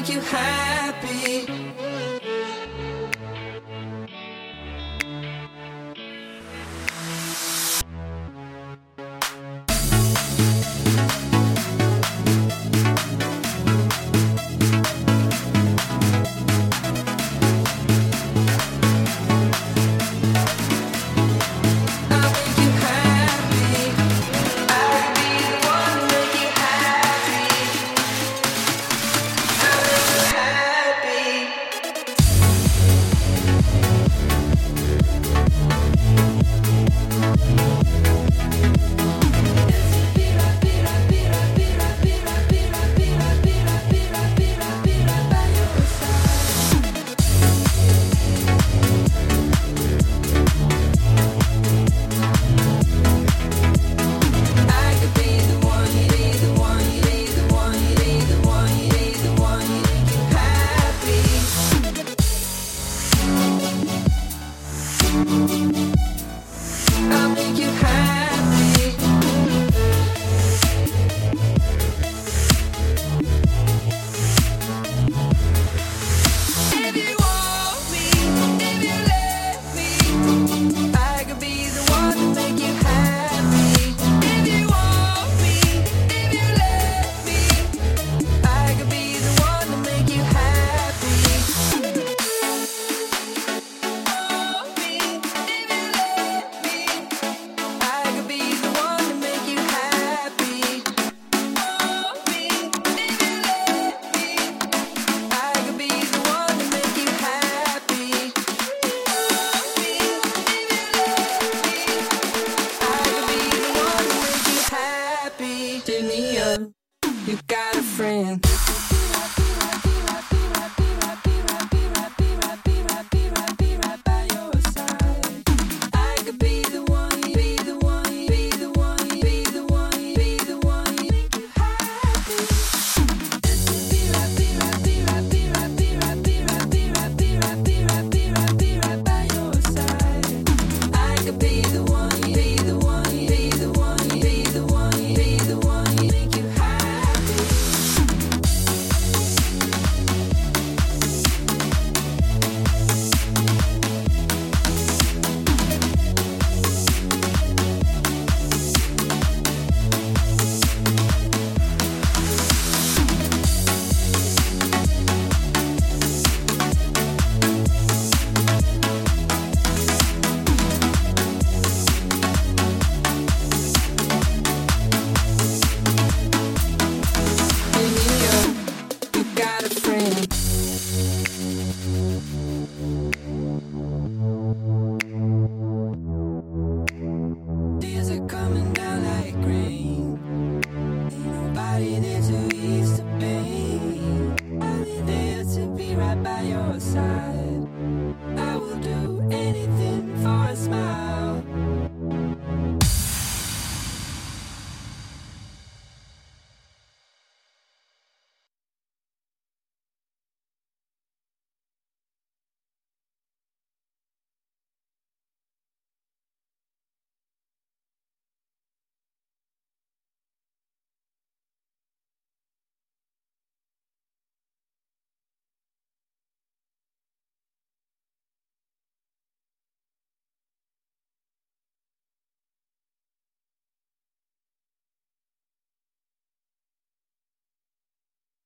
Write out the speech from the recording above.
you happy. I'll you got a friend.